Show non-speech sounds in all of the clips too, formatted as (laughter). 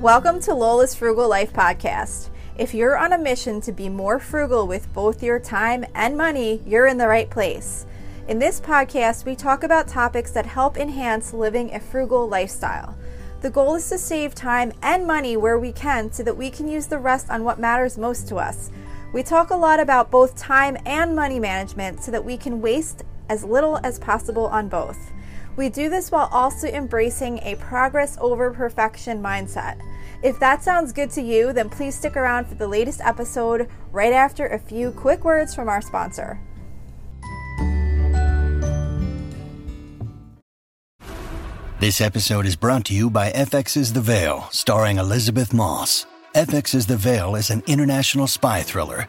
Welcome to Lola's Frugal Life Podcast. If you're on a mission to be more frugal with both your time and money, you're in the right place. In this podcast, we talk about topics that help enhance living a frugal lifestyle. The goal is to save time and money where we can so that we can use the rest on what matters most to us. We talk a lot about both time and money management so that we can waste as little as possible on both. We do this while also embracing a progress over perfection mindset. If that sounds good to you, then please stick around for the latest episode right after a few quick words from our sponsor. This episode is brought to you by FX's The Veil, starring Elisabeth Moss. FX's The Veil is an international spy thriller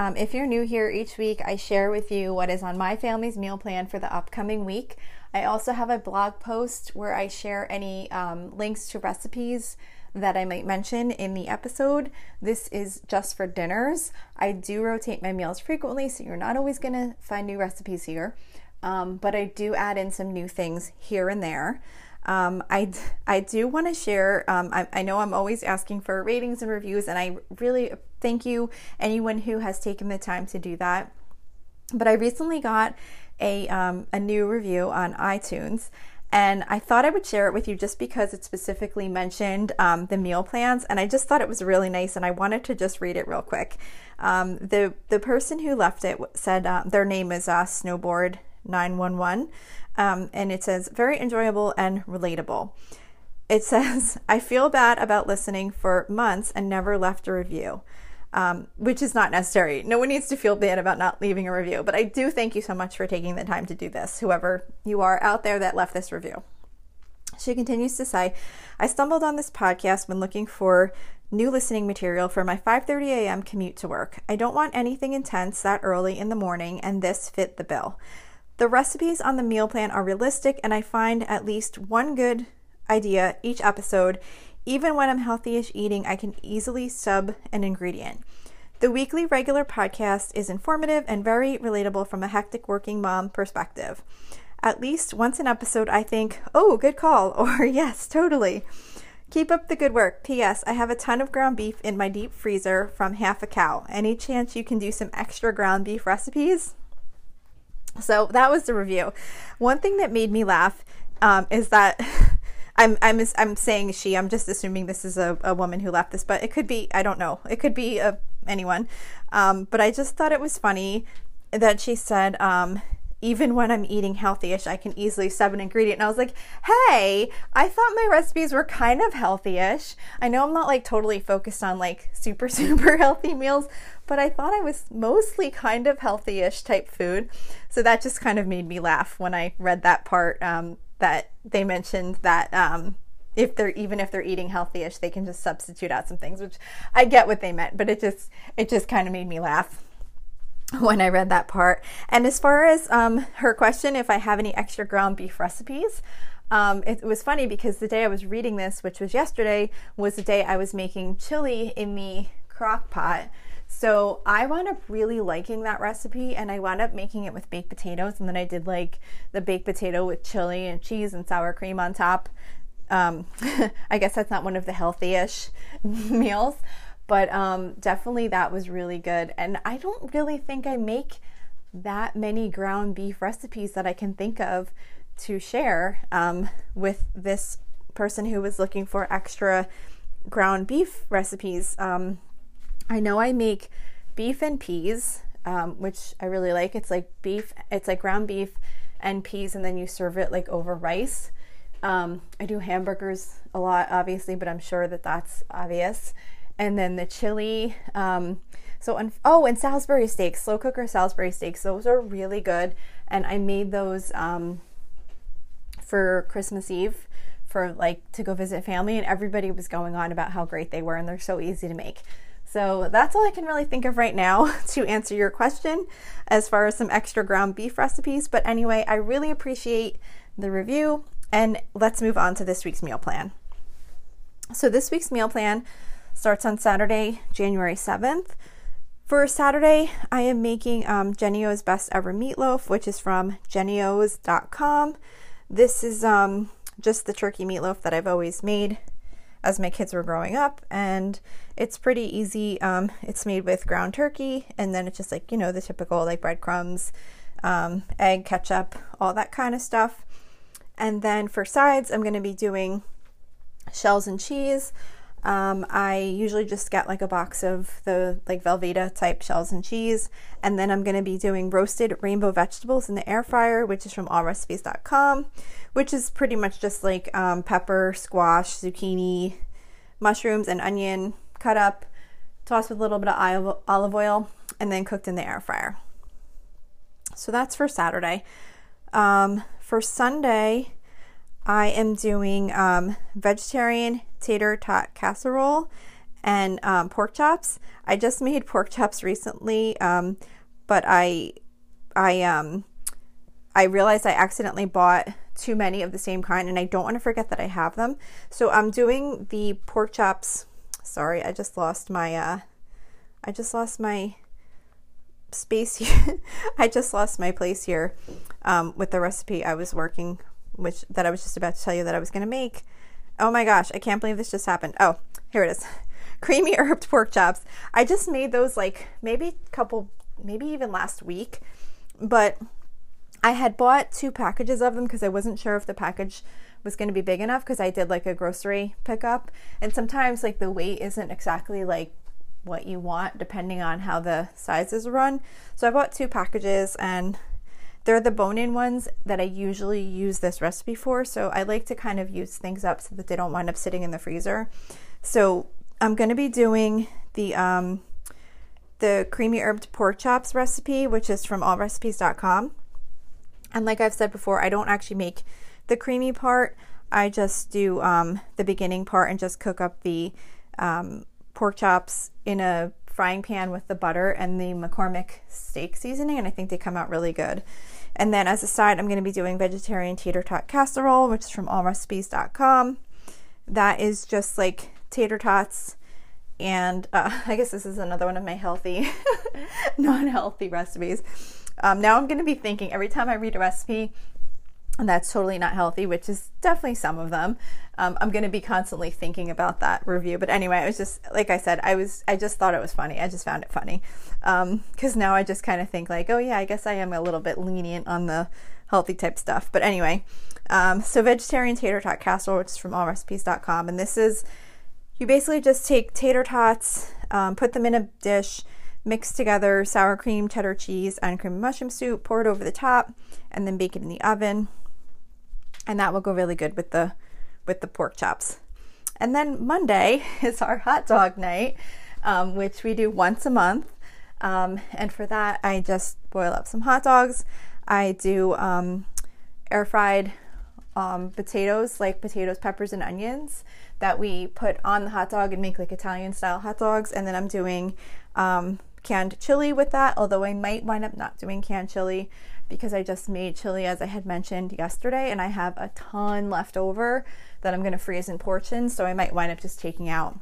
Um, if you're new here, each week I share with you what is on my family's meal plan for the upcoming week. I also have a blog post where I share any um, links to recipes that I might mention in the episode. This is just for dinners. I do rotate my meals frequently, so you're not always going to find new recipes here, um, but I do add in some new things here and there. Um, I, I do want to share. Um, I, I, know I'm always asking for ratings and reviews, and I really thank you anyone who has taken the time to do that. But I recently got a um, a new review on iTunes, and I thought I would share it with you just because it specifically mentioned um, the meal plans, and I just thought it was really nice, and I wanted to just read it real quick. Um, the the person who left it said uh, their name is uh, Snowboard 911 um, and it says, very enjoyable and relatable. It (laughs) says, I feel bad about listening for months and never left a review. Um, which is not necessary. No one needs to feel bad about not leaving a review, but I do thank you so much for taking the time to do this, whoever you are out there that left this review. She continues to say, I stumbled on this podcast when looking for new listening material for my 5:30 a.m. commute to work. I don't want anything intense that early in the morning and this fit the bill. The recipes on the meal plan are realistic, and I find at least one good idea each episode. Even when I'm healthyish eating, I can easily sub an ingredient. The weekly regular podcast is informative and very relatable from a hectic working mom perspective. At least once an episode, I think, oh, good call, (laughs) or yes, totally. Keep up the good work. P.S. I have a ton of ground beef in my deep freezer from half a cow. Any chance you can do some extra ground beef recipes? So that was the review. One thing that made me laugh um, is that (laughs) I'm I'm I'm saying she. I'm just assuming this is a, a woman who left this, but it could be I don't know. It could be a, uh, anyone. Um, but I just thought it was funny that she said. Um, even when I'm eating healthyish, I can easily sub an ingredient. And I was like, hey, I thought my recipes were kind of healthyish. I know I'm not like totally focused on like super, (laughs) super healthy meals, but I thought I was mostly kind of healthy-ish type food. So that just kind of made me laugh when I read that part um, that they mentioned that um, if they're even if they're eating healthy-ish, they can just substitute out some things, which I get what they meant, but it just it just kind of made me laugh (laughs) when I read that part. And as far as um, her question, if I have any extra ground beef recipes, um, it was funny because the day I was reading this, which was yesterday, was the day I was making chili in the crock pot. So I wound up really liking that recipe and I wound up making it with baked potatoes. And then I did like the baked potato with chili and cheese and sour cream on top. Um, (laughs) I guess that's not one of the healthy-ish (laughs) meals, but um, definitely that was really good. And I don't really think I make that many ground beef recipes that I can think of to share um, with this person who was looking for extra ground beef recipes. Um, I know I make beef and peas, um, which I really like. It's like beef, it's like ground beef and peas, and then you serve it like over rice. Um, I do hamburgers a lot, obviously, but I'm sure that that's obvious. And then the chili. Um, so, oh, and Salisbury steaks, slow cooker Salisbury steaks. Those are really good. And I made those um, for Christmas Eve for like to go visit family, and everybody was going on about how great they were, and they're so easy to make. So that's all I can really think of right now (laughs) to answer your question as far as some extra ground beef recipes. But anyway, I really appreciate the review and let's move on to this week's meal plan. So this week's meal plan starts on Saturday, January 7th. For Saturday, I am making um, Jennie-O's Best Ever Meatloaf, which is from jennios.com. This is um, just the turkey meatloaf that I've always made as my kids were growing up, and it's pretty easy. Um, it's made with ground turkey, and then it's just like, you know, the typical like breadcrumbs, um, egg, ketchup, all that kind of stuff. And then for sides, I'm going to be doing shells and cheese. Um, I usually just get like a box of the like Velveeta type shells and cheese, and then I'm going to be doing roasted rainbow vegetables in the air fryer, which is from allrecipes.com, which is pretty much just like um, pepper, squash, zucchini, mushrooms, and onion cut up, tossed with a little bit of olive oil, and then cooked in the air fryer. So that's for Saturday. Um, for Sunday, I am doing um, vegetarian tater tot casserole and um, pork chops. I just made pork chops recently, um, but I I um I realized I accidentally bought too many of the same kind, and I don't want to forget that I have them. So I'm doing the pork chops. Sorry, I just lost my uh, I just lost my space (laughs) here. I just lost my place here um, with the recipe I was working which that I was just about to tell you that I was going to make. Oh my gosh, I can't believe this just happened. Oh, here it is. (laughs) Creamy herbed pork chops. I just made those like maybe a couple, maybe even last week, but I had bought two packages of them because I wasn't sure if the package was going to be big enough because I did like a grocery pickup. And sometimes like the weight isn't exactly like what you want depending on how the sizes run. So I bought two packages and they're the bone in ones that I usually use this recipe for. So I like to kind of use things up so that they don't wind up sitting in the freezer. So I'm going to be doing the um, the creamy herbed pork chops recipe, which is from allrecipes.com. And like I've said before, I don't actually make the creamy part. I just do um, the beginning part and just cook up the um, pork chops in a frying pan with the butter and the McCormick steak seasoning, and I think they come out really good. And then as a side, I'm going to be doing vegetarian tater tot casserole, which is from allrecipes.com. That is just like tater tots. And uh, (laughs) I guess this is another one of my healthy, (laughs) non healthy recipes. Um, now I'm going to be thinking every time I read a recipe, and that's totally not healthy, which is definitely some of them. Um, I'm going to be constantly thinking about that review. But anyway, I was just, like I said, I was, I just thought it was funny. I just found it funny. Because um, now I just kind of think like, oh yeah, I guess I am a little bit lenient on the healthy type stuff. But anyway, um, so vegetarian tater tot casserole, which is from allrecipes.com. And this is, you basically just take tater tots, um, put them in a dish, mix together sour cream, cheddar cheese, and cream mushroom soup, pour it over the top, and then bake it in the oven and that will go really good with the with the pork chops. And then Monday (laughs) is our hot dog night, um, which we do once a month. Um, and for that, I just boil up some hot dogs. I do um, air fried um, potatoes, like potatoes, peppers, and onions, that we put on the hot dog and make like Italian style hot dogs. And then I'm doing um, canned chili with that, although I might wind up not doing canned chili because I just made chili as I had mentioned yesterday and I have a ton left over that I'm going to freeze in portions. So I might wind up just taking out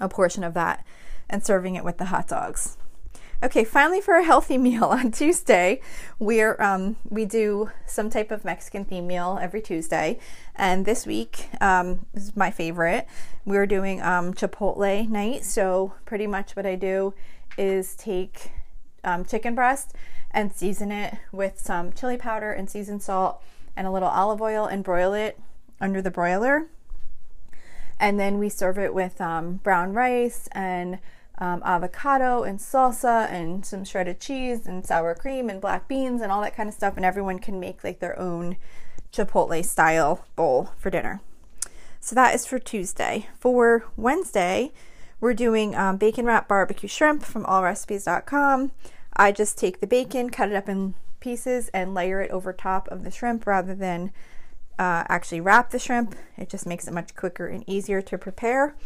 a portion of that and serving it with the hot dogs. Okay, finally for a healthy (laughs) meal on Tuesday, we're um, we do some type of Mexican theme meal every Tuesday, and this week um, is my favorite. We're doing um, Chipotle night, so pretty much what I do is take um, chicken breast and season it with some chili powder and seasoned salt and a little olive oil and broil it under the broiler. And then we serve it with um, brown rice and um, avocado and salsa and some shredded cheese and sour cream and black beans and all that kind of stuff. And everyone can make like their own Chipotle style bowl for dinner. So that is for Tuesday. For Wednesday, we're doing um, bacon wrap barbecue shrimp from allrecipes.com. I just take the bacon, cut it up in pieces, and layer it over top of the shrimp rather than uh, actually wrap the shrimp. It just makes it much quicker and easier to prepare.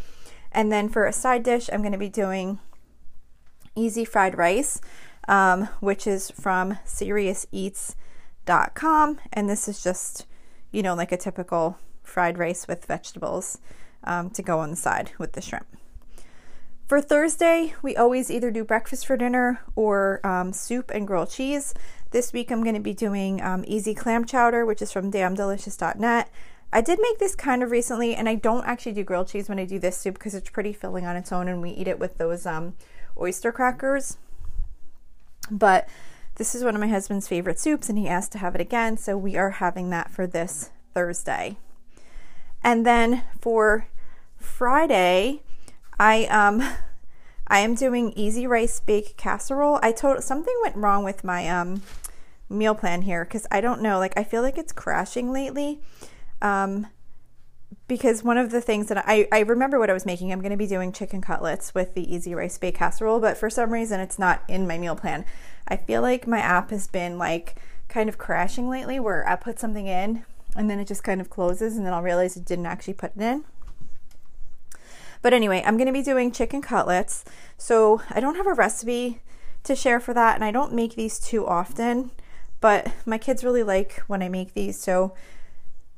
And then for a side dish, I'm going to be doing easy fried rice, um, which is from seriouseats.com. And this is just, you know, like a typical fried rice with vegetables um, to go on the side with the shrimp. For Thursday, we always either do breakfast for dinner or um, soup and grilled cheese. This week, I'm going to be doing um, easy clam chowder, which is from damndelicious.net. I did make this kind of recently, and I don't actually do grilled cheese when I do this soup because it's pretty filling on its own, and we eat it with those um, oyster crackers. But this is one of my husband's favorite soups, and he asked to have it again, so we are having that for this Thursday. And then for Friday, I um (laughs) I am doing easy rice bake casserole. I told something went wrong with my um meal plan here because I don't know. Like I feel like it's crashing lately. Um, because one of the things that I, I remember what I was making, I'm going to be doing chicken cutlets with the easy rice bake casserole, but for some reason it's not in my meal plan. I feel like my app has been like kind of crashing lately where I put something in and then it just kind of closes and then I'll realize it didn't actually put it in. But anyway, I'm going to be doing chicken cutlets. So I don't have a recipe to share for that and I don't make these too often, but my kids really like when I make these. So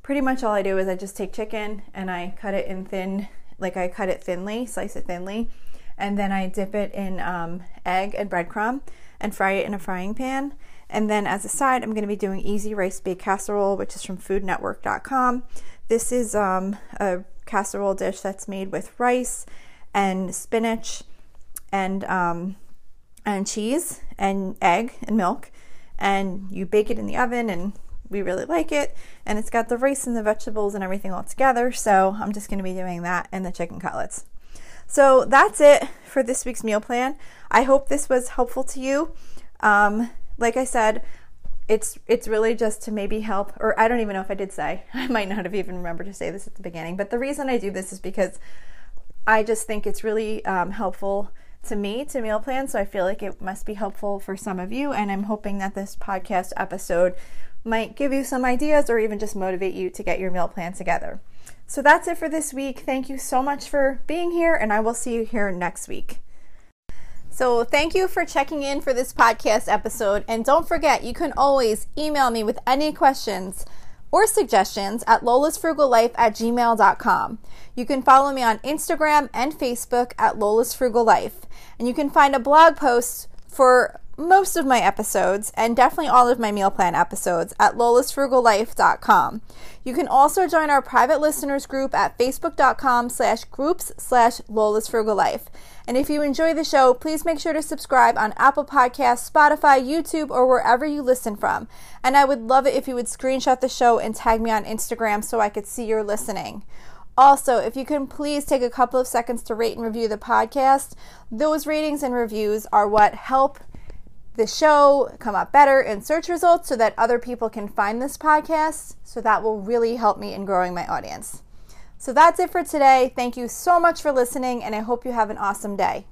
pretty much all I do is I just take chicken and I cut it in thin, like I cut it thinly, slice it thinly, and then I dip it in um, egg and breadcrumb and fry it in a frying pan. And then as a side, I'm going to be doing easy rice baked casserole, which is from foodnetwork.com. This is um, a casserole dish that's made with rice and spinach and um, and cheese and egg and milk, and you bake it in the oven and we really like it. And it's got the rice and the vegetables and everything all together. So I'm just going to be doing that and the chicken cutlets. So that's it for this week's meal plan. I hope this was helpful to you. Um, like I said, it's it's really just to maybe help or I don't even know if I did say. (laughs) I might not have even remembered to say this at the beginning, but the reason I do this is because I just think it's really um, helpful to me to meal plan. So I feel like it must be helpful for some of you, and I'm hoping that this podcast episode might give you some ideas or even just motivate you to get your meal plan together. So that's it for this week. Thank you so much for being here, and I will see you here next week. So, thank you for checking in for this podcast episode. And don't forget, you can always email me with any questions or suggestions at lolasfrugallife at gmail.com. You can follow me on Instagram and Facebook at lolasfrugallife. And you can find a blog post for most of my episodes and definitely all of my meal plan episodes at lolasfrugallife.com. You can also join our private listeners group at facebook.com slash groups slash lolasfrugallife. And if you enjoy the show, please make sure to subscribe on Apple Podcasts, Spotify, YouTube, or wherever you listen from. And I would love it if you would screenshot the show and tag me on Instagram so I could see you're listening. Also, if you can please take a couple of seconds to rate and review the podcast, those ratings and reviews are what help the show come up better in search results so that other people can find this podcast. So that will really help me in growing my audience. So that's it for today. Thank you so much for listening, and I hope you have an awesome day.